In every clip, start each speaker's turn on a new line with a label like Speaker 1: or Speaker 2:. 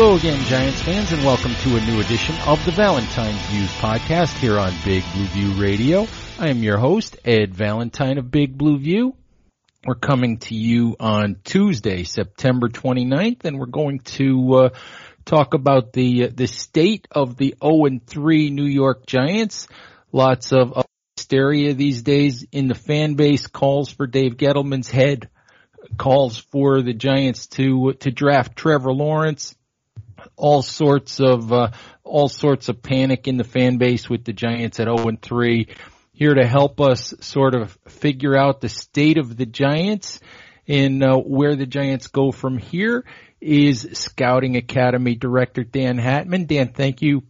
Speaker 1: Hello again, Giants fans, and welcome to a new edition of the Valentine's Views podcast here on Big Blue View Radio. I am your host, Ed Valentine of Big Blue View. We're coming to you on Tuesday, September 29th, and we're going to uh, talk about the uh, the state of the 0 3 New York Giants. Lots of, of hysteria these days in the fan base. Calls for Dave Gettleman's head. Calls for the Giants to to draft Trevor Lawrence all sorts of uh, all sorts of panic in the fan base with the Giants at 0 and 3. Here to help us sort of figure out the state of the Giants and uh, where the Giants go from here is Scouting Academy Director Dan Hatman. Dan, thank you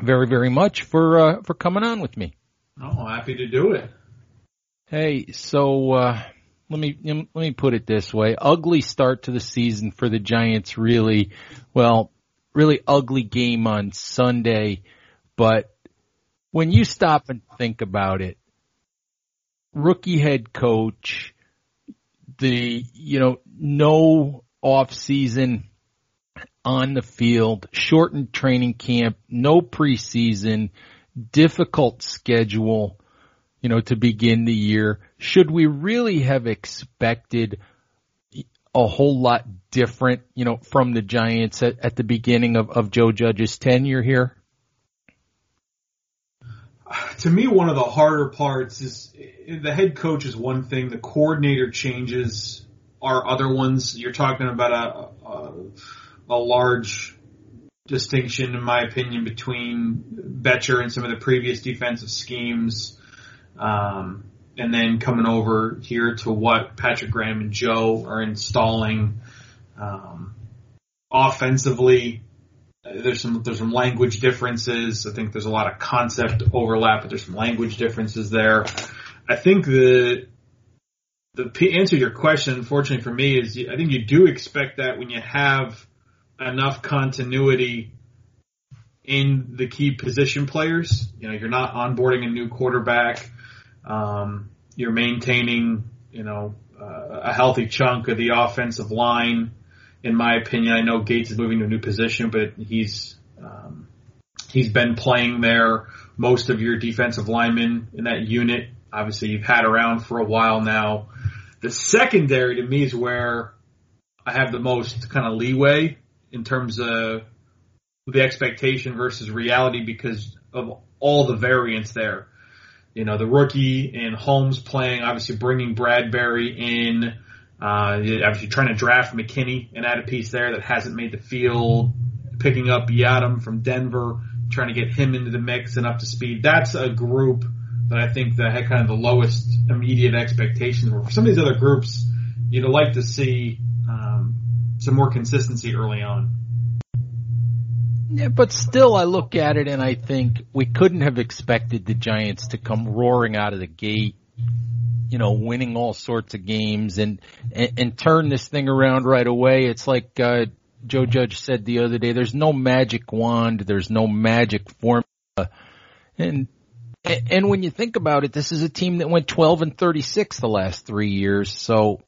Speaker 1: very very much for uh, for coming on with me.
Speaker 2: Oh, happy to do it.
Speaker 1: Hey, so uh, let me let me put it this way: ugly start to the season for the Giants. Really, well, really ugly game on Sunday, but when you stop and think about it, rookie head coach, the, you know, no off season on the field, shortened training camp, no preseason, difficult schedule, you know, to begin the year. Should we really have expected a whole lot different, you know, from the Giants at, at the beginning of, of Joe Judge's tenure here?
Speaker 2: To me, one of the harder parts is the head coach is one thing, the coordinator changes are other ones. You're talking about a, a, a large distinction, in my opinion, between Bettcher and some of the previous defensive schemes. Um, and then coming over here to what Patrick Graham and Joe are installing um, offensively. There's some there's some language differences. I think there's a lot of concept overlap, but there's some language differences there. I think the the answer to your question, unfortunately for me, is I think you do expect that when you have enough continuity in the key position players. You know, you're not onboarding a new quarterback. Um, you're maintaining, you know, uh, a healthy chunk of the offensive line. In my opinion, I know Gates is moving to a new position, but he's um, he's been playing there. Most of your defensive linemen in that unit, obviously, you've had around for a while now. The secondary to me is where I have the most kind of leeway in terms of the expectation versus reality because of all the variance there you know, the rookie and Holmes playing, obviously bringing Bradbury in, uh, obviously trying to draft McKinney and add a piece there that hasn't made the field, picking up Yiadom from Denver, trying to get him into the mix and up to speed. That's a group that I think that had kind of the lowest immediate expectations. For some of these other groups, you'd like to see, um, some more consistency early on.
Speaker 1: Yeah, but still, I look at it and I think we couldn't have expected the Giants to come roaring out of the gate, you know, winning all sorts of games and and, and turn this thing around right away. It's like uh, Joe Judge said the other day. There's no magic wand. There's no magic formula, and and when you think about it, this is a team that went 12 and 36 the last three years. So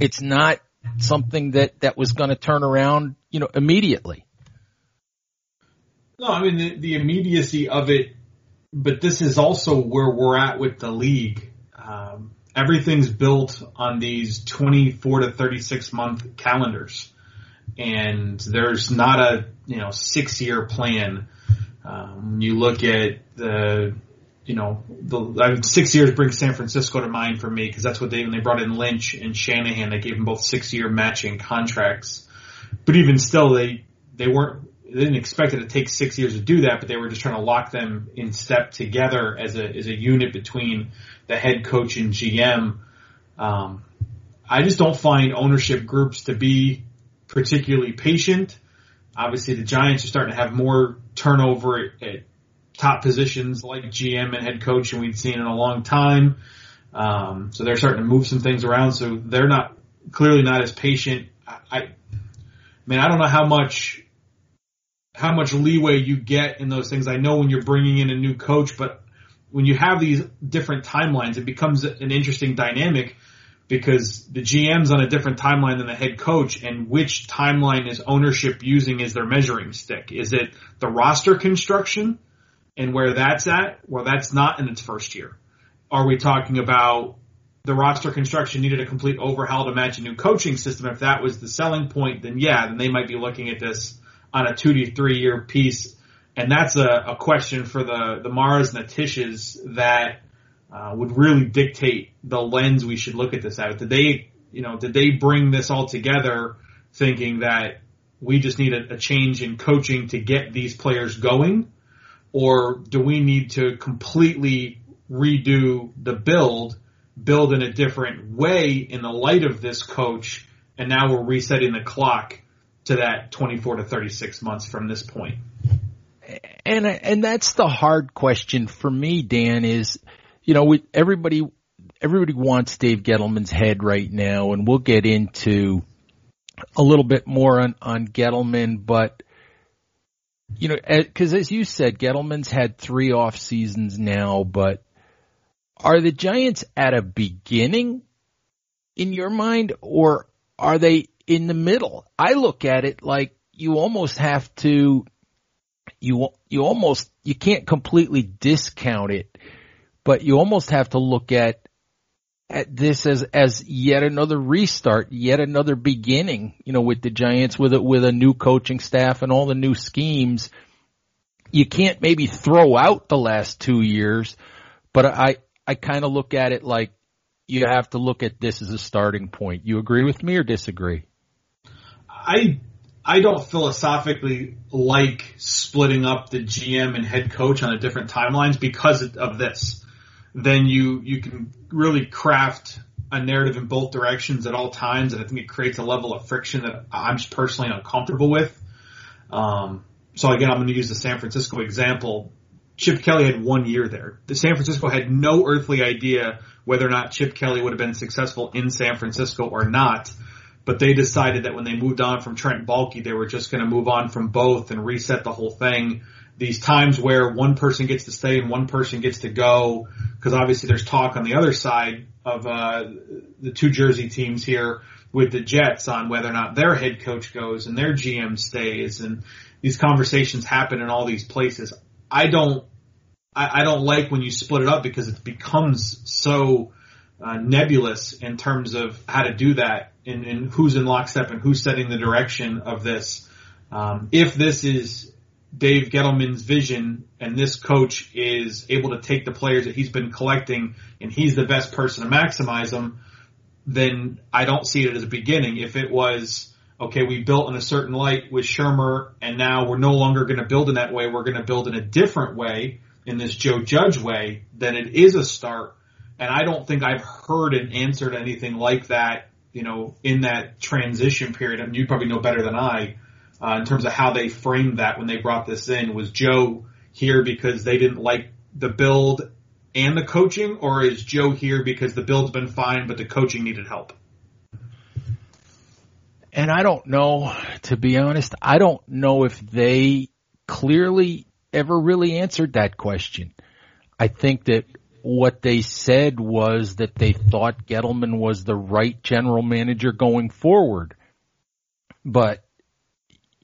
Speaker 1: it's not something that that was going to turn around, you know, immediately.
Speaker 2: No, I mean the, the immediacy of it, but this is also where we're at with the league. Um, everything's built on these 24 to 36 month calendars. and there's not a you know six year plan. Um, you look at the you know the I mean, six years brings San Francisco to mind for me because that's what they when they brought in Lynch and Shanahan they gave them both six year matching contracts, but even still they they weren't they didn't expect it to take six years to do that, but they were just trying to lock them in step together as a as a unit between the head coach and GM. Um, I just don't find ownership groups to be particularly patient. Obviously, the Giants are starting to have more turnover at, at top positions like GM and head coach than we've seen in a long time. Um, so they're starting to move some things around. So they're not clearly not as patient. I, I mean, I don't know how much how much leeway you get in those things. I know when you're bringing in a new coach, but when you have these different timelines, it becomes an interesting dynamic because the GM's on a different timeline than the head coach and which timeline is ownership using as their measuring stick? Is it the roster construction and where that's at? Well, that's not in its first year. Are we talking about the roster construction needed a complete overhaul to match a new coaching system? If that was the selling point, then yeah, then they might be looking at this on a two to three year piece. And that's a, a question for the, the Maras and the Tisches that uh, would really dictate the lens we should look at this at. Did they, you know, did they bring this all together thinking that we just need a, a change in coaching to get these players going? Or do we need to completely redo the build, build in a different way in the light of this coach, and now we're resetting the clock to that 24 to 36 months from this point.
Speaker 1: And and that's the hard question for me, Dan. Is you know we, everybody everybody wants Dave Gettleman's head right now, and we'll get into a little bit more on on Gettleman, but you know, because as you said, Gettleman's had three off seasons now, but are the Giants at a beginning in your mind, or are they in the middle. I look at it like you almost have to, you, you almost, you can't completely discount it, but you almost have to look at, at this as, as yet another restart, yet another beginning, you know, with the Giants, with a, with a new coaching staff and all the new schemes. You can't maybe throw out the last two years, but I, I kind of look at it like you have to look at this as a starting point. You agree with me or disagree?
Speaker 2: I I don't philosophically like splitting up the GM and head coach on a different timelines because of this. Then you you can really craft a narrative in both directions at all times, and I think it creates a level of friction that I'm personally uncomfortable with. Um, so again, I'm going to use the San Francisco example. Chip Kelly had one year there. The San Francisco had no earthly idea whether or not Chip Kelly would have been successful in San Francisco or not but they decided that when they moved on from Trent Baalke, they were just going to move on from both and reset the whole thing. These times where one person gets to stay and one person gets to go, because obviously there's talk on the other side of uh, the two Jersey teams here with the Jets on whether or not their head coach goes and their GM stays, and these conversations happen in all these places. I don't, I, I don't like when you split it up because it becomes so uh, nebulous in terms of how to do that and, and, who's in lockstep and who's setting the direction of this. Um, if this is Dave Gettleman's vision and this coach is able to take the players that he's been collecting and he's the best person to maximize them, then I don't see it as a beginning. If it was, okay, we built in a certain light with Shurmur and now we're no longer going to build in that way, we're going to build in a different way, in this Joe Judge way, then it is a start and I don't think I've heard an answer to anything like that, you know, in that transition period. I mean, you probably know better than I, uh, in terms of how they framed that when they brought this in. Was Joe here because they didn't like the build and the coaching, or is Joe here because the build's been fine, but the coaching needed help?
Speaker 1: And I don't know, to be honest, I don't know if they clearly ever really answered that question. I think that what they said was that they thought Gettleman was the right general manager going forward. But,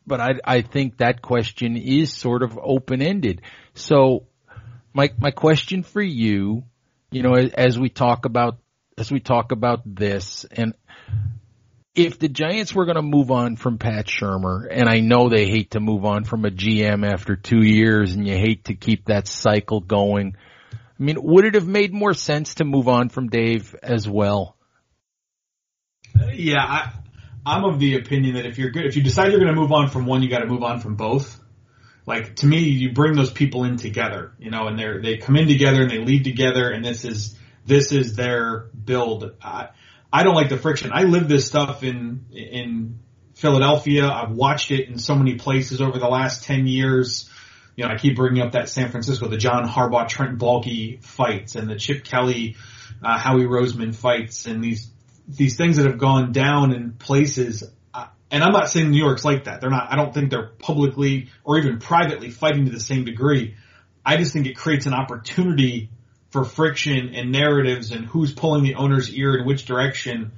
Speaker 1: but I, I think that question is sort of open ended. So my, my question for you, you know, as we talk about, as we talk about this and if the Giants were going to move on from Pat Shurmur, and I know they hate to move on from a GM after two years, and you hate to keep that cycle going. I mean, would it have made more sense to move on from Dave as well?
Speaker 2: Yeah, I, I'm of the opinion that if you're good, if you decide you're going to move on from one, you got to move on from both. Like to me, you bring those people in together, you know, and they're they come in together and they lead together, and this is this is their build. I, I don't like the friction. I live this stuff in in Philadelphia. I've watched it in so many places over the last ten years. You know, I keep bringing up that San Francisco, the John Harbaugh, Trent Baalke fights, and the Chip Kelly, uh, Howie Roseman fights, and these these things that have gone down in places. Uh, and I'm not saying New York's like that. They're not. I don't think they're publicly or even privately fighting to the same degree. I just think it creates an opportunity for friction and narratives and who's pulling the owner's ear in which direction.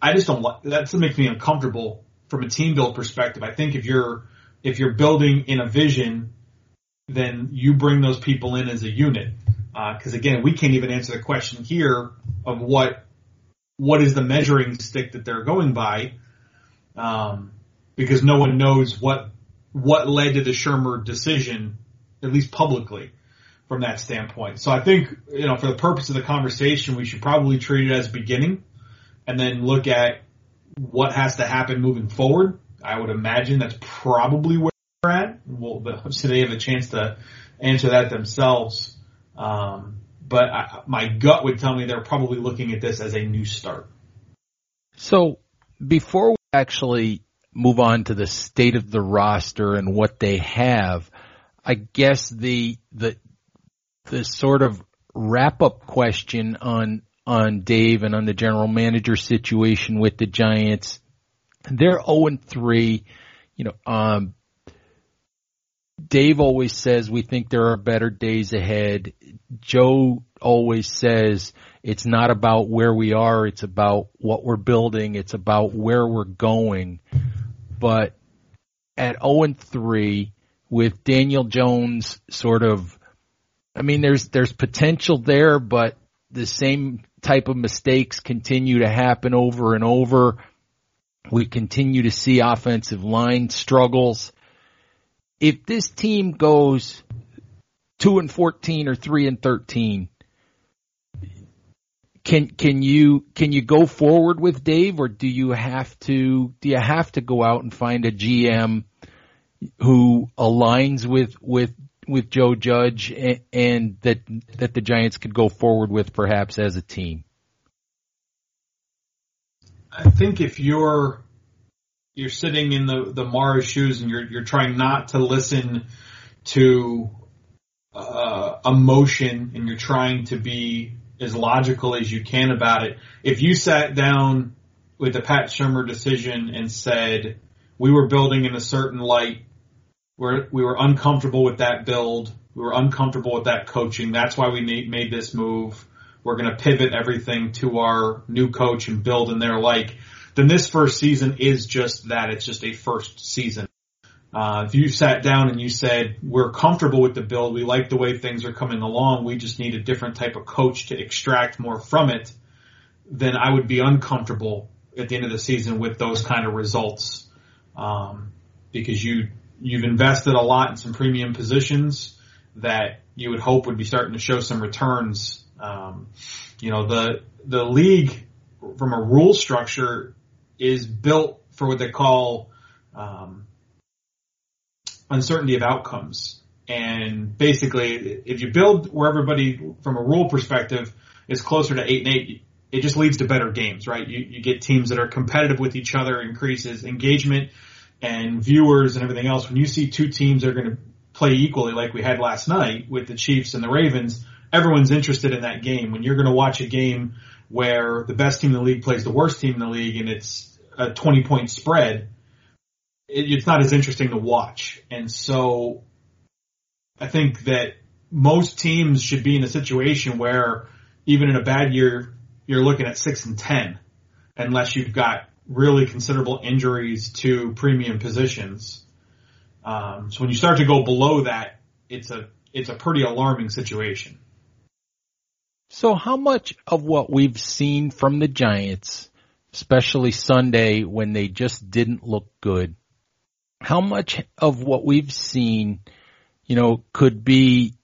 Speaker 2: I just don't like that. Makes me uncomfortable from a team build perspective. I think if you're if you're building in a vision, then you bring those people in as a unit. Because uh, again, we can't even answer the question here of what what is the measuring stick that they're going by, um, because no one knows what what led to the Shurmur decision, at least publicly, from that standpoint. So I think you know, for the purpose of the conversation, we should probably treat it as beginning, and then look at what has to happen moving forward. I would imagine that's probably where at. Well, so they have a chance to answer that themselves. Um, but I, my gut would tell me they're probably looking at this as a new start.
Speaker 1: So before we actually move on to the state of the roster and what they have, I guess the the the sort of wrap up question on on Dave and on the general manager situation with the Giants. They're 0 and 3. You know, um, Dave always says we think there are better days ahead. Joe always says it's not about where we are, it's about what we're building, it's about where we're going. But at 0 and 3 with Daniel Jones sort of I mean there's there's potential there but the same type of mistakes continue to happen over and over. We continue to see offensive line struggles if this team goes two and fourteen or three and thirteen, can can you can you go forward with Dave, or do you have to do you have to go out and find a GM who aligns with with with Joe Judge and, and that that the Giants could go forward with perhaps as a team?
Speaker 2: I think if you're you're sitting in the the Mara's shoes and you're you're trying not to listen to uh, emotion and you're trying to be as logical as you can about it. If you sat down with the Pat Shurmur decision and said we were building in a certain light, where we were uncomfortable with that build, we were uncomfortable with that coaching. That's why we made, made this move. We're going to pivot everything to our new coach and build in their like then this first season is just that. It's just a first season. Uh, if you sat down and you said, we're comfortable with the build, we like the way things are coming along, we just need a different type of coach to extract more from it, then I would be uncomfortable at the end of the season with those kind of results. Um, because you, you've invested a lot in some premium positions that you would hope would be starting to show some returns. Um, you know, the, the league from a rule structure is built for what they call um, uncertainty of outcomes. And basically, if you build where everybody, from a rule perspective, is closer to eight and eight, it just leads to better games, right? You, you get teams that are competitive with each other, increases engagement and viewers and everything else. When you see two teams that are going to play equally, like we had last night with the Chiefs and the Ravens, everyone's interested in that game. When you're going to watch a game where the best team in the league plays the worst team in the league and it's a 20 point spread, it, it's not as interesting to watch. And so I think that most teams should be in a situation where even in a bad year, you're looking at six and 10 unless you've got really considerable injuries to premium positions. Um, so when you start to go below that, it's a, it's a pretty alarming situation.
Speaker 1: So how much of what we've seen from the Giants especially Sunday when they just didn't look good. How much of what we've seen, you know, could be,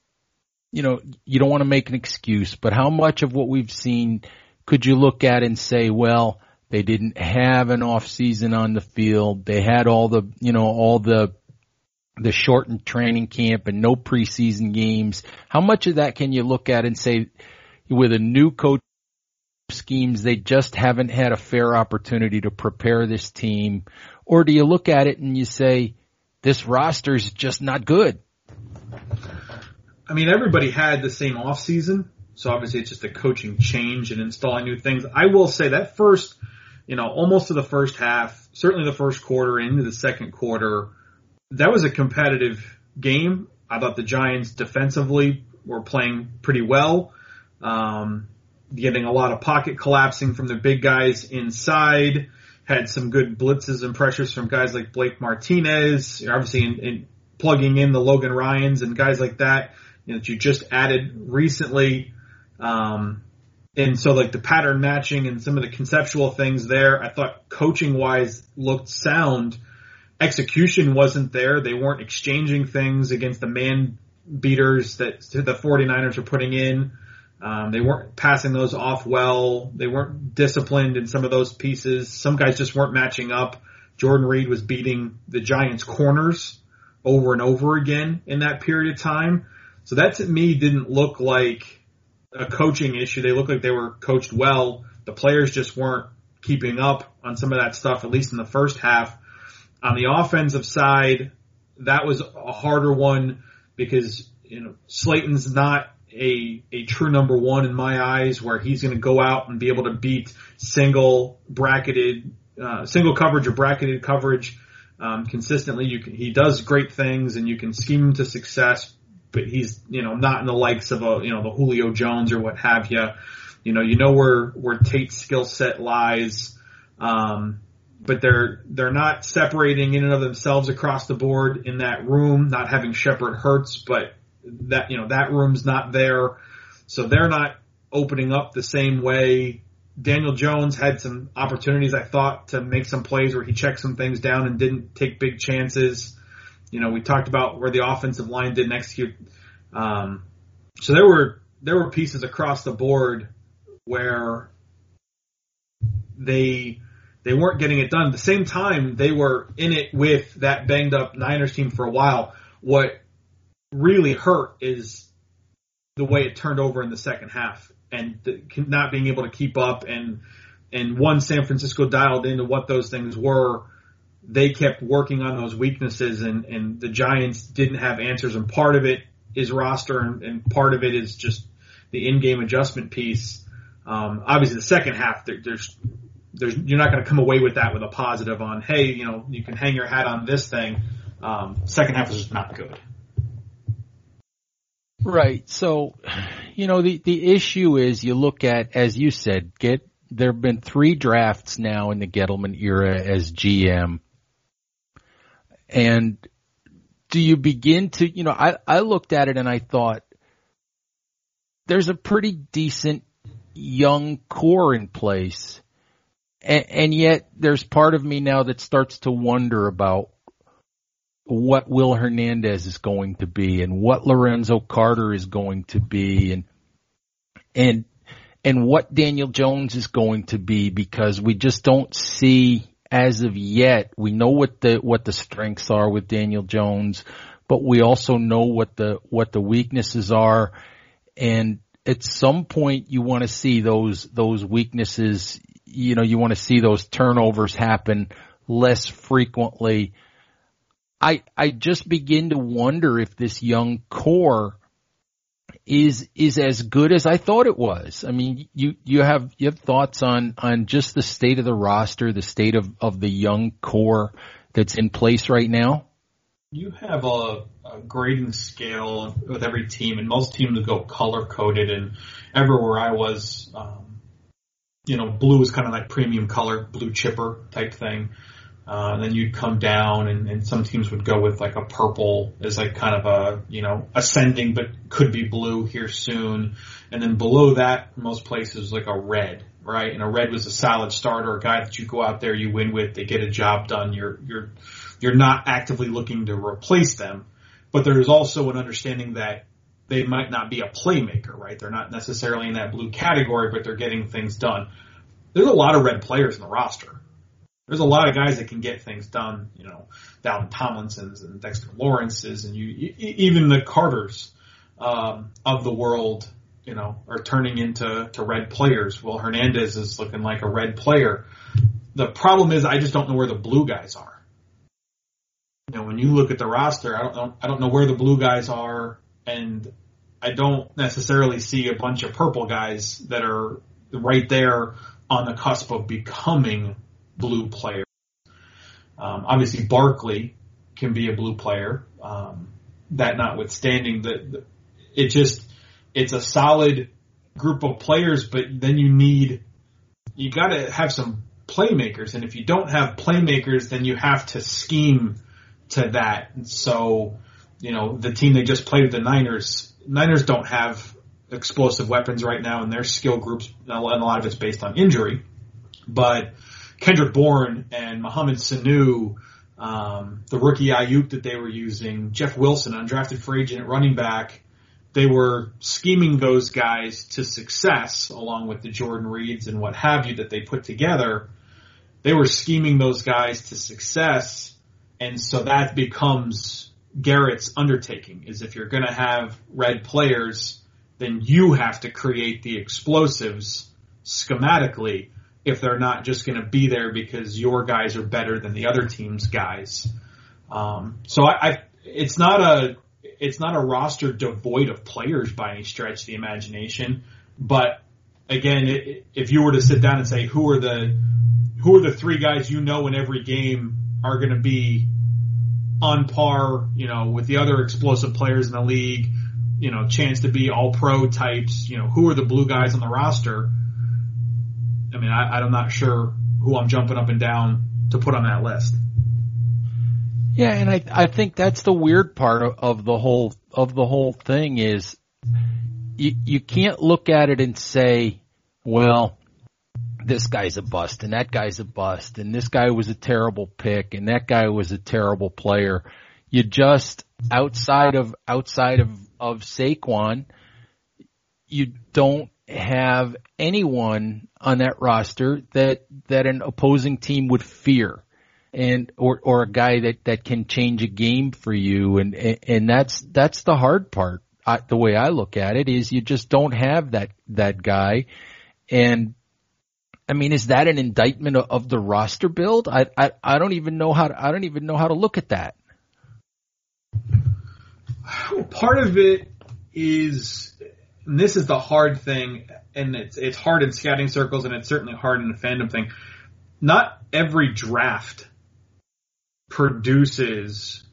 Speaker 1: you know, you don't want to make an excuse, but how much of what we've seen could you look at and say, well, they didn't have an off season on the field. They had all the, you know, all the the shortened training camp and no preseason games. How much of that can you look at and say with a new coach schemes, they just haven't had a fair opportunity to prepare this team? Or do you look at it and you say, this roster is just not good?
Speaker 2: I mean, everybody had the same off season. So obviously it's just a coaching change and installing new things. I will say that first, you know, almost to the first half, certainly the first quarter into the second quarter, that was a competitive game. I thought the Giants defensively were playing pretty well, um, getting a lot of pocket collapsing from the big guys inside. Had some good blitzes and pressures from guys like Blake Martinez, obviously in, in plugging in the Logan Ryans and guys like that, you know, that you just added recently. Um, and so like the pattern matching and some of the conceptual things there, I thought coaching wise looked sound execution wasn't there. They weren't exchanging things against the man beaters that the 49ers were putting in. Um, they weren't passing those off well. They weren't disciplined in some of those pieces. Some guys just weren't matching up. Jordan Reed was beating the Giants corners over and over again in that period of time. So that to me didn't look like a coaching issue. They looked like they were coached well. The players just weren't keeping up on some of that stuff, at least in the first half. On the offensive side, that was a harder one because, you know, Slayton's not a, a true number one in my eyes where he's going to go out and be able to beat single bracketed, uh, single coverage or bracketed coverage, um, consistently. You can, he does great things and you can scheme him to success, but he's, you know, not in the likes of a, you know, the Julio Jones or what have you. You know, you know where, where Tate's skill set lies. Um, but they're they're not separating in and of themselves across the board in that room, not having Shepard Hurts, but that you know that room's not there, so they're not opening up the same way. Daniel Jones had some opportunities, I thought, to make some plays where he checked some things down and didn't take big chances. You know, we talked about where the offensive line didn't execute. Um, so there were there were pieces across the board where they they weren't getting it done. At the same time, they were in it with that banged up Niners team for a while. What really hurt is the way it turned over in the second half and the, not being able to keep up and and once San Francisco dialed into what those things were, they kept working on those weaknesses and, and the Giants didn't have answers and part of it is roster and, and part of it is just the in-game adjustment piece. Um, obviously the second half there, there's there's you're not going to come away with that with a positive on hey you know you can hang your hat on this thing. Um, second half was just not good.
Speaker 1: Right. So, you know, the, the issue is you look at, as you said, get, there have been three drafts now in the Gettleman era as GM. And do you begin to, you know, I, I looked at it and I thought there's a pretty decent young core in place. And, and yet there's part of me now that starts to wonder about what Will Hernandez is going to be and what Lorenzo Carter is going to be and, and, and what Daniel Jones is going to be because we just don't see as of yet. We know what the, what the strengths are with Daniel Jones, but we also know what the, what the weaknesses are. And at some point you want to see those, those weaknesses you know, you want to see those turnovers happen less frequently. I, I just begin to wonder if this young core is, is as good as I thought it was. I mean, you, you have, you have thoughts on, on just the state of the roster, the state of, of the young core that's in place right now?
Speaker 2: You have a, a grading scale with every team, and most teams go color coded. And everywhere I was, um, you know, blue is kind of like premium color, blue chipper type thing. Uh, and then you'd come down and, and some teams would go with like a purple as like kind of a, you know, ascending but could be blue here soon. And then below that, most places like a red, right? And a red was a solid starter, a guy that you go out there, you win with, they get a job done. You're, you're, you're not actively looking to replace them. But there is also an understanding that they might not be a playmaker, right? They're not necessarily in that blue category, but they're getting things done. There's a lot of red players in the roster there's a lot of guys that can get things done. You know, Dalvin Tomlinsons and Dexter Lawrences, and you even the Carters um, of the world. You know, are turning into to red players. Well, Hernandez is looking like a red player. The problem is, I just don't know where the blue guys are. You know, when you look at the roster, I don't know, I don't know where the blue guys are, and I don't necessarily see a bunch of purple guys that are right there on the cusp of becoming blue player. Um, obviously, Barkley can be a blue player. Um, that notwithstanding, that it just it's a solid group of players, but then you need you got to have some playmakers, and if you don't have playmakers, then you have to scheme to that. And so, you know, the team they just played, with the Niners, Niners don't have explosive weapons right now, and their skill groups, and a lot of it's based on injury, but Kendrick Bourne and Mohamed Sanu, um, the rookie Aiyuk that they were using, Jeff Wilson, undrafted free agent running back. They were scheming those guys to success along with the Jordan Reeds and what have you that they put together. They were scheming those guys to success. And so that becomes Garrett's undertaking is if you're going to have red players, then you have to create the explosives schematically if they're not just going to be there because your guys are better than the other team's guys. Um, so I, I, it's not a, it's not a roster devoid of players by any stretch of the imagination. But again, it, if you were to sit down and say who are the, who are the three guys you know in every game are going to be on par, you know, with the other explosive players in the league, you know, chance to be all pro types, you know, who are the blue guys on the roster? I mean, I, I'm not sure who I'm jumping up and down to put on that list.
Speaker 1: Yeah, and I I think that's the weird part of, of the whole of the whole thing is you you can't look at it and say, well, this guy's a bust and that guy's a bust and this guy was a terrible pick and that guy was a terrible player. You just outside of outside of of Saquon, you don't have anyone on that roster that that an opposing team would fear and or or a guy that that can change a game for you. And and that's that's the hard part. I, the way I look at it is you just don't have that that guy. And I mean is that an indictment of, of the roster build? I, I I don't even know how to, I don't even know how to look at that.
Speaker 2: Part of it is and this is the hard thing, and it's it's hard in scouting circles, and it's certainly hard in the fandom thing. Not every draft produces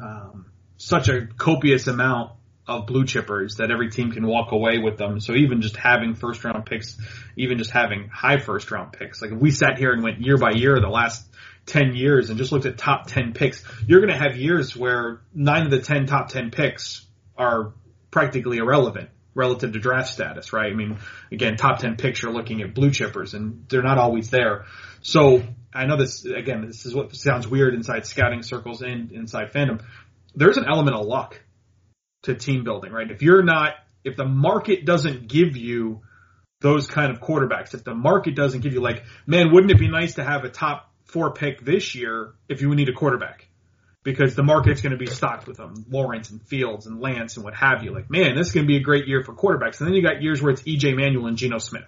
Speaker 2: um, such a copious amount of blue chippers that every team can walk away with them. So even just having first round picks, even just having high first round picks, like if we sat here and went year by year the last 10 years and just looked at top 10 picks, you're going to have years where nine of the 10 top 10 picks are practically irrelevant relative to draft status, right? I mean, again, top 10 picks, you're looking at blue chippers and they're not always there. So I know this, again, this is what sounds weird inside scouting circles and inside fandom. There's an element of luck to team building, right? If you're not, if the market doesn't give you those kind of quarterbacks, if the market doesn't give you like, man, wouldn't it be nice to have a top four pick this year if you need a quarterback? Because the market's going to be stocked with them, Lawrence and Fields and Lance and what have you. Like, man, this is going to be a great year for quarterbacks. And then you got years where it's EJ Manuel and Geno Smith.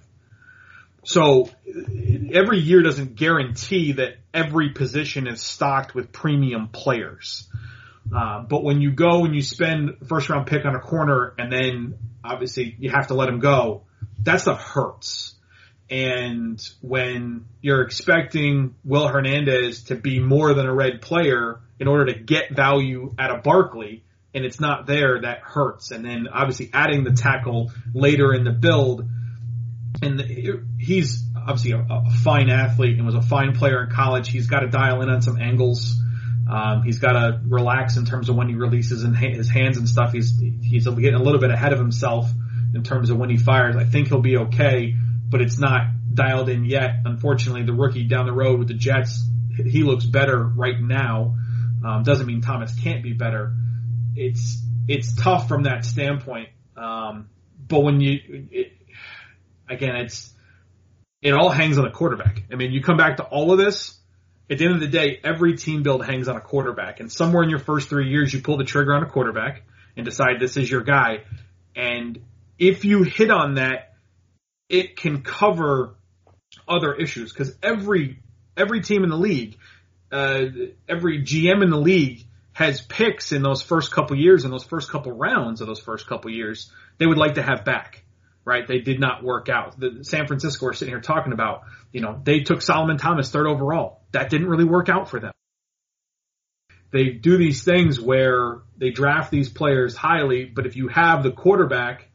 Speaker 2: So every year doesn't guarantee that every position is stocked with premium players. Uh, but when you go and you spend first round pick on a corner and then obviously you have to let him go, that stuff hurts. And when you're expecting Will Hernandez to be more than a red player in order to get value at a Barkley, and it's not there, that hurts. And then obviously adding the tackle later in the build, and he's obviously a, a fine athlete and was a fine player in college. He's got to dial in on some angles. Um, he's got to relax in terms of when he releases in his hands and stuff. He's he's getting a little bit ahead of himself in terms of when he fires. I think he'll be okay, but it's not dialed in yet. Unfortunately, the rookie down the road with the Jets, he looks better right now. Um, doesn't mean Thomas can't be better. It's it's tough from that standpoint. Um, but when you it, again, it's it all hangs on a quarterback. I mean, you come back to all of this. At the end of the day, every team build hangs on a quarterback, and somewhere in your first three years, you pull the trigger on a quarterback and decide this is your guy. And if you hit on that, it can cover other issues because every every team in the league, uh, every GM in the league has picks in those first couple years, in those first couple rounds of those first couple years, they would like to have back. Right? They did not work out. The San Francisco are sitting here talking about, you know, they took Solomon Thomas third overall. That didn't really work out for them. They do these things where they draft these players highly, but if you have the quarterback,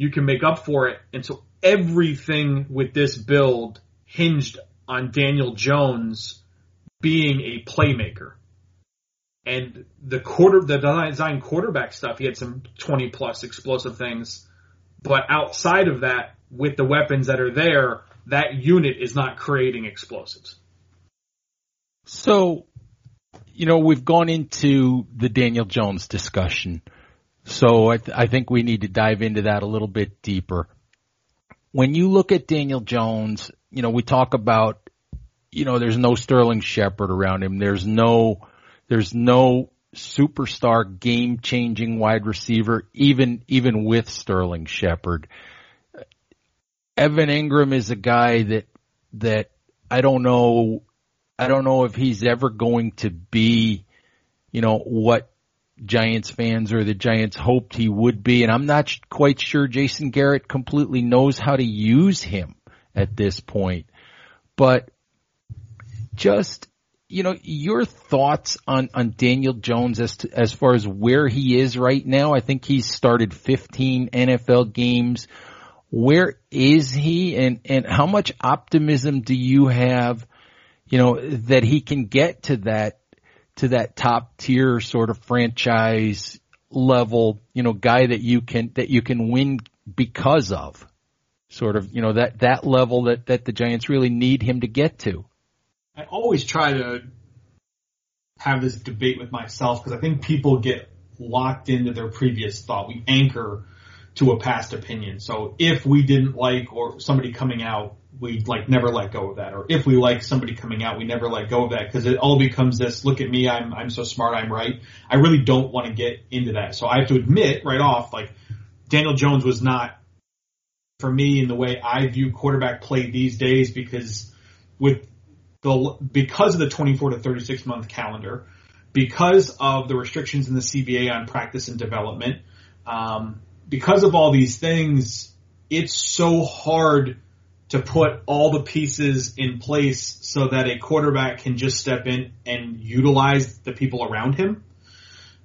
Speaker 2: you can make up for it. And so everything with this build hinged on Daniel Jones being a playmaker. And the quarter, the design quarterback stuff, he had some 20 plus explosive things. But outside of that, with the weapons that are there, that unit is not creating explosives.
Speaker 1: So, you know, we've gone into the Daniel Jones discussion. So I, th- I think we need to dive into that a little bit deeper. When you look at Daniel Jones, you know, we talk about, you know, there's no Sterling Shepard around him. There's no, there's no superstar game changing wide receiver, even, even with Sterling Shepard. Evan Engram is a guy that, that I don't know, I don't know if he's ever going to be, you know, what Giants fans or the Giants hoped he would be. And I'm not quite sure Jason Garrett completely knows how to use him at this point. But just, you know, your thoughts on, on Daniel Jones as to, as far as where he is right now. I think he's started 15 NFL games. Where is he and, and how much optimism do you have, you know, that he can get to that to that top tier sort of franchise level, you know, guy that you can, that you can win because of sort of, you know, that, that level that, that the Giants really need him to get to.
Speaker 2: I always try to have this debate with myself because I think people get locked into their previous thought. We anchor to a past opinion. So if we didn't like or somebody coming out we like never let go of that. Or if we like somebody coming out, we never let go of that because it all becomes this, look at me, I'm, I'm so smart, I'm right. I really don't want to get into that. So I have to admit right off, like Daniel Jones was not for me in the way I view quarterback play these days because with the, because of the 24 to 36 month calendar, because of the restrictions in the CBA on practice and development, um, because of all these things, it's so hard to put all the pieces in place so that a quarterback can just step in and utilize the people around him.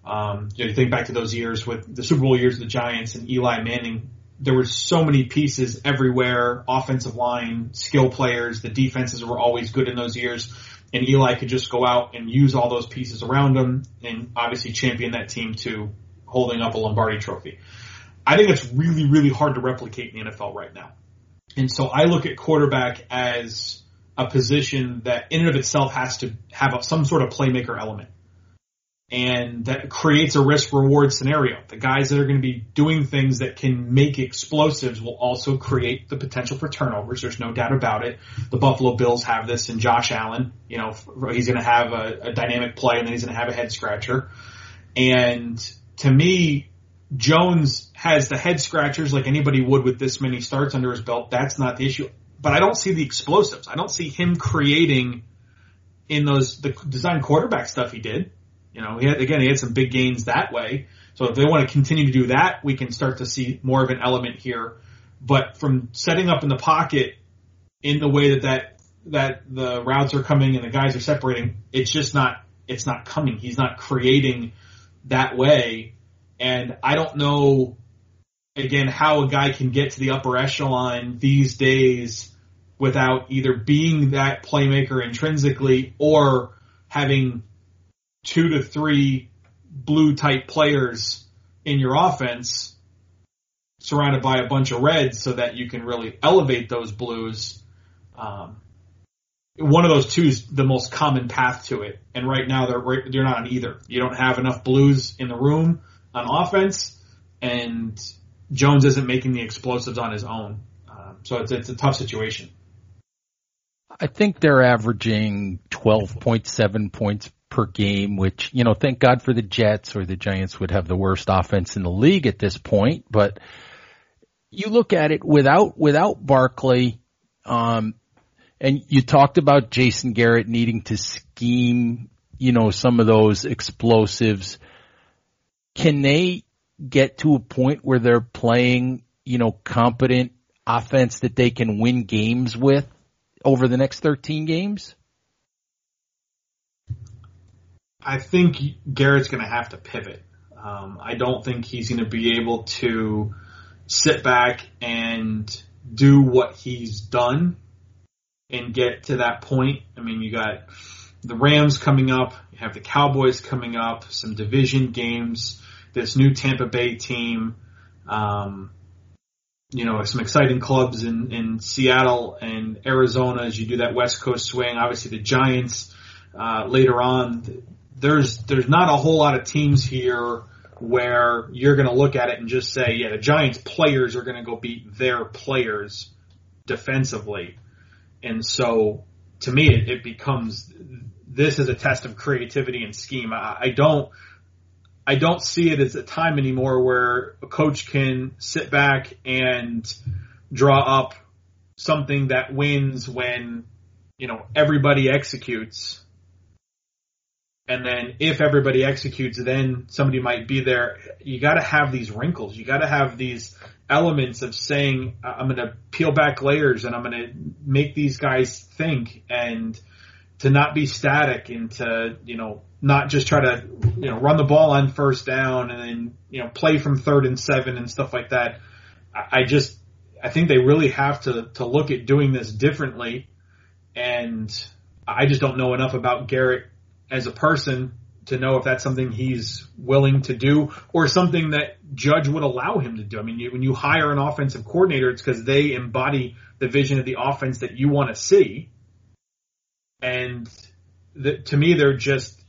Speaker 2: Um, you, know, you think back to those years with the Super Bowl years of the Giants and Eli Manning. There were so many pieces everywhere, offensive line, skill players, the defenses were always good in those years. And Eli could just go out and use all those pieces around him and obviously champion that team to holding up a Lombardi trophy. I think it's really, really hard to replicate in the NFL right now. And so I look at quarterback as a position that in and of itself has to have some sort of playmaker element. And that creates a risk reward scenario. The guys that are going to be doing things that can make explosives will also create the potential for turnovers. There's no doubt about it. The Buffalo Bills have this in Josh Allen. You know, he's going to have a, a dynamic play and then he's going to have a head scratcher. And to me, Jones has the head scratchers like anybody would with this many starts under his belt. That's not the issue. But I don't see the explosives. I don't see him creating in those the design quarterback stuff he did. You know, he had, again he had some big gains that way. So if they want to continue to do that, we can start to see more of an element here. But from setting up in the pocket in the way that that that the routes are coming and the guys are separating, it's just not it's not coming. He's not creating that way and I don't know, again, how a guy can get to the upper echelon these days without either being that playmaker intrinsically or having two to three blue type players in your offense surrounded by a bunch of reds so that you can really elevate those blues. Um, one of those two is the most common path to it. And right now they're, they're not on either. You don't have enough blues in the room on offense and Jones isn't making the explosives on his own. Um, so it's, it's a tough situation.
Speaker 1: I think they're averaging 12.7 points per game, which, you know, thank God for the Jets or the Giants would have the worst offense in the league at this point. But you look at it without, without Barkley, um, and you talked about Jason Garrett needing to scheme, you know, some of those explosives. Can they get to a point where they're playing, you know, competent offense that they can win games with over the next 13 games?
Speaker 2: I think Garrett's going to have to pivot. Um, I don't think he's going to be able to sit back and do what he's done and get to that point. I mean, you got the Rams coming up, you have the Cowboys coming up, some division games, this new Tampa Bay team, um, you know, some exciting clubs in, in Seattle and Arizona as you do that West Coast swing. Obviously the Giants, uh, later on. There's, there's not a whole lot of teams here where you're going to look at it and just say, yeah, the Giants players are going to go beat their players defensively. And so to me, it, it becomes, this is a test of creativity and scheme. I, I don't, I don't see it as a time anymore where a coach can sit back and draw up something that wins when, you know, everybody executes. And then if everybody executes, then somebody might be there. You gotta have these wrinkles. You gotta have these elements of saying, I'm gonna peel back layers and I'm gonna make these guys think and to not be static and to, you know, not just try to, you know, run the ball on first down and then, you know, play from third and seven and stuff like that. I just, I think they really have to, to look at doing this differently. And I just don't know enough about Garrett as a person to know if that's something he's willing to do or something that Judge would allow him to do. I mean, you, when you hire an offensive coordinator, it's because they embody the vision of the offense that you want to see. And the, to me, they're just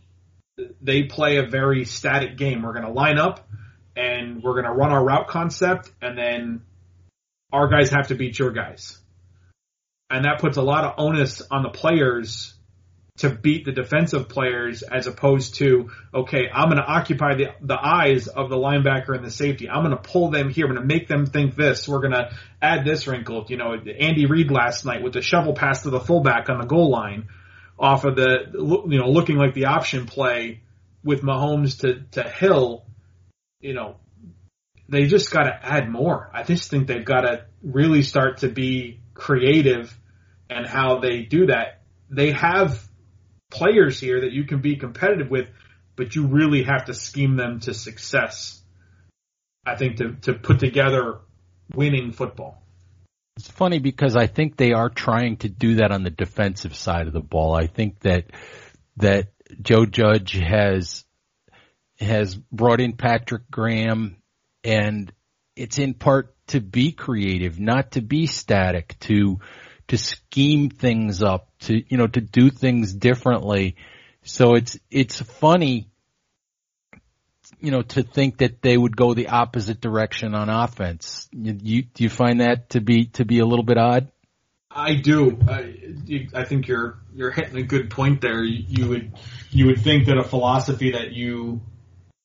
Speaker 2: they play a very static game. We're going to line up and we're going to run our route concept and then our guys have to beat your guys. And that puts a lot of onus on the players to beat the defensive players as opposed to, okay, I'm going to occupy the, the eyes of the linebacker and the safety. I'm going to pull them here. I'm going to make them think this. We're going to add this wrinkle. You know, Andy Reid last night with the shovel pass to the fullback on the goal line off of the, you know, looking like the option play with Mahomes to, to Hill, you know, they just got to add more. I just think they've got to really start to be creative and how they do that. They have players here that you can be competitive with, but you really have to scheme them to success. I think to, to put together winning football.
Speaker 1: It's funny because I think they are trying to do that on the defensive side of the ball. I think that that Joe Judge has has brought in Patrick Graham and it's in part to be creative, not to be static, to to scheme things up, to you know, to do things differently. So it's it's funny you know, to think that they would go the opposite direction on offense. You, you, do you find that to be to be a little bit odd?
Speaker 2: I do. I, I think you're you're hitting a good point there. You, you would you would think that a philosophy that you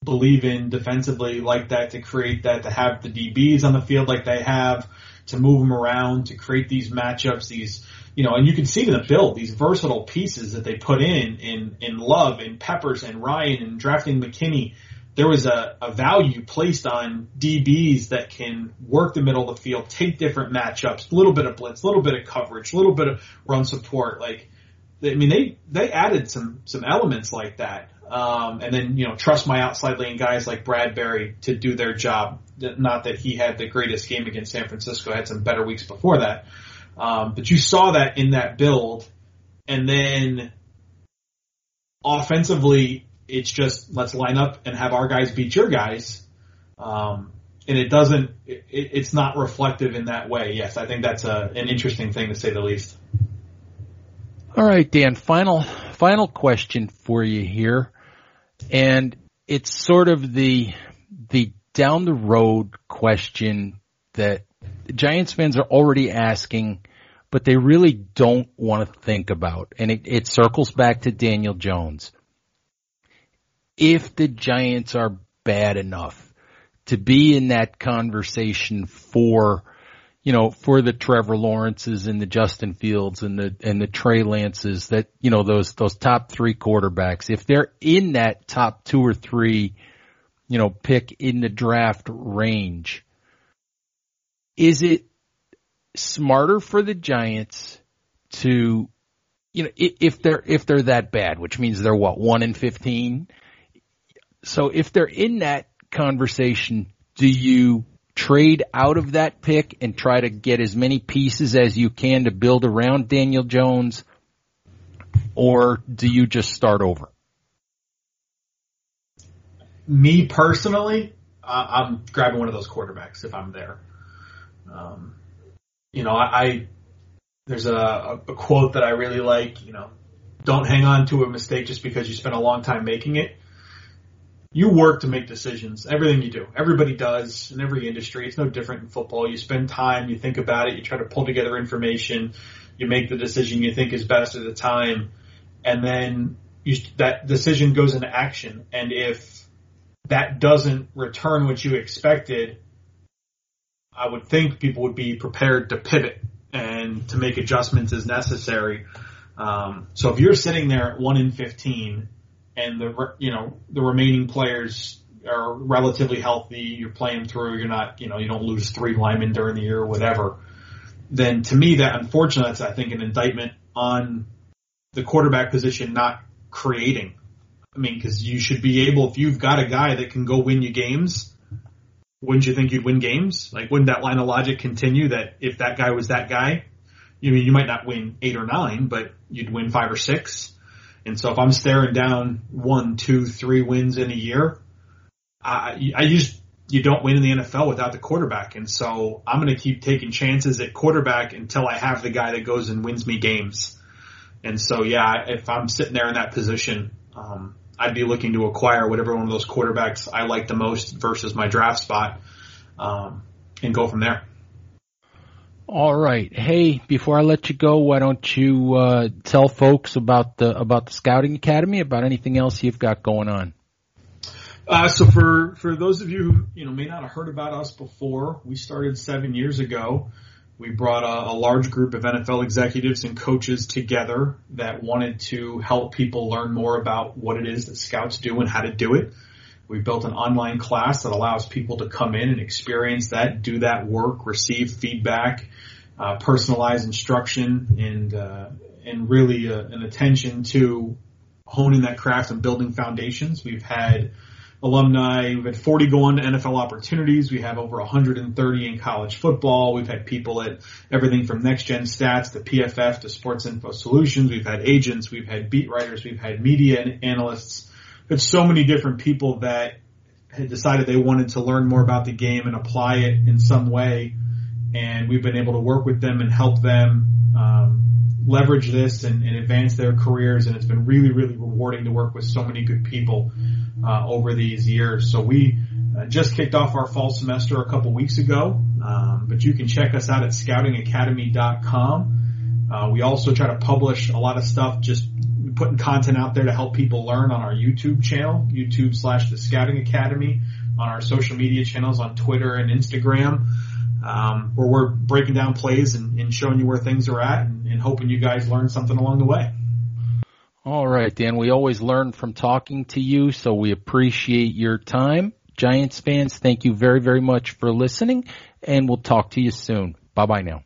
Speaker 2: believe in defensively like that to create that to have the DBs on the field like they have to move them around to create these matchups these you know and you can see in the build these versatile pieces that they put in in in Love and Peppers and Ryan and drafting McKinney there was a, a value placed on DBs that can work the middle of the field, take different matchups, a little bit of blitz, a little bit of coverage, a little bit of run support. Like, I mean, they they added some some elements like that, um, and then you know trust my outside lane guys like Bradberry to do their job. Not that he had the greatest game against San Francisco, had some better weeks before that, Um, but you saw that in that build, and then offensively, it's just let's line up and have our guys beat your guys. Um, and it doesn't, it, it's not reflective in that way. Yes, I think that's a, an interesting thing to say the least.
Speaker 1: All right, Dan, final, final question for you here. And it's sort of the, the down the road question that Giants fans are already asking, but they really don't want to think about. And it, it circles back to Daniel Jones. If the Giants are bad enough to be in that conversation for, you know, for the Trevor Lawrences and the Justin Fields and the, and the Trey Lances that, you know, those, those top three quarterbacks, if they're in that top two or three, you know, pick in the draft range, is it smarter for the Giants to, you know, if they're, if they're that bad, which means they're what, one in 15? So if they're in that conversation, do you trade out of that pick and try to get as many pieces as you can to build around Daniel Jones? Or do you just start over?
Speaker 2: Me personally, I'm grabbing one of those quarterbacks if I'm there. Um, you know, I, I there's a, a quote that I really like. You know, don't hang on to a mistake just because you spent a long time making it you work to make decisions. Everything you do, everybody does in every industry. It's no different in football. You spend time, you think about it, you try to pull together information, you make the decision you think is best at the time, and then you, that decision goes into action. And if that doesn't return what you expected, I would think people would be prepared to pivot and to make adjustments as necessary. Um, so if you're sitting there at one in fifteen and the you know the remaining players are relatively healthy, you're playing through, you're not you know you don't lose three linemen during the year or whatever. Then to me, that unfortunately, that's I think an indictment on the quarterback position not creating. I mean, because you should be able if you've got a guy that can go win you games. Wouldn't you think you'd win games? Like, wouldn't that line of logic continue that if that guy was that guy, you mean you might not win eight or nine, but you'd win five or six? And so if I'm staring down one, two, three wins in a year, I, I just, you don't win in the NFL without the quarterback. And so I'm going to keep taking chances at quarterback until I have the guy that goes and wins me games. And so, yeah, if I'm sitting there in that position, um, I'd be looking to acquire whatever one of those quarterbacks I like the most versus my draft spot, um, and go from there.
Speaker 1: All right. Hey, before I let you go, why don't you uh, tell folks about the about the Scouting Academy, about anything else you've got going on?
Speaker 2: Uh, so for for those of you who you know may not have heard about us before, we started seven years ago. We brought a, a large group of NFL executives and coaches together that wanted to help people learn more about what it is that scouts do and how to do it. We built an online class that allows people to come in and experience that, do that work, receive feedback, uh, personalized instruction, and uh, and really uh, an attention to honing that craft and building foundations. We've had alumni, we've had 40 go on to NFL opportunities. We have over 130 in college football. We've had people at everything from next gen stats to PFF to sports info solutions. We've had agents, we've had beat writers, we've had media analysts but so many different people that had decided they wanted to learn more about the game and apply it in some way. And we've been able to work with them and help them um, leverage this and, and, advance their careers. And it's been really, really rewarding to work with so many good people uh, over these years. So we uh, just kicked off our fall semester a couple weeks ago, um, but you can check us out at scoutingacademy.com. Uh, we also try to publish a lot of stuff just putting content out there to help people learn on our YouTube channel, YouTube slash the Scouting Academy, on our social media channels on Twitter and Instagram, um, where we're breaking down plays and, and, showing you where things are at and, and hoping you guys learn something along the way.
Speaker 1: All right, Dan. We always learn from talking to you, so we appreciate your time. Giants fans, thank you very, very much for listening, and we'll talk to you soon. Bye bye now.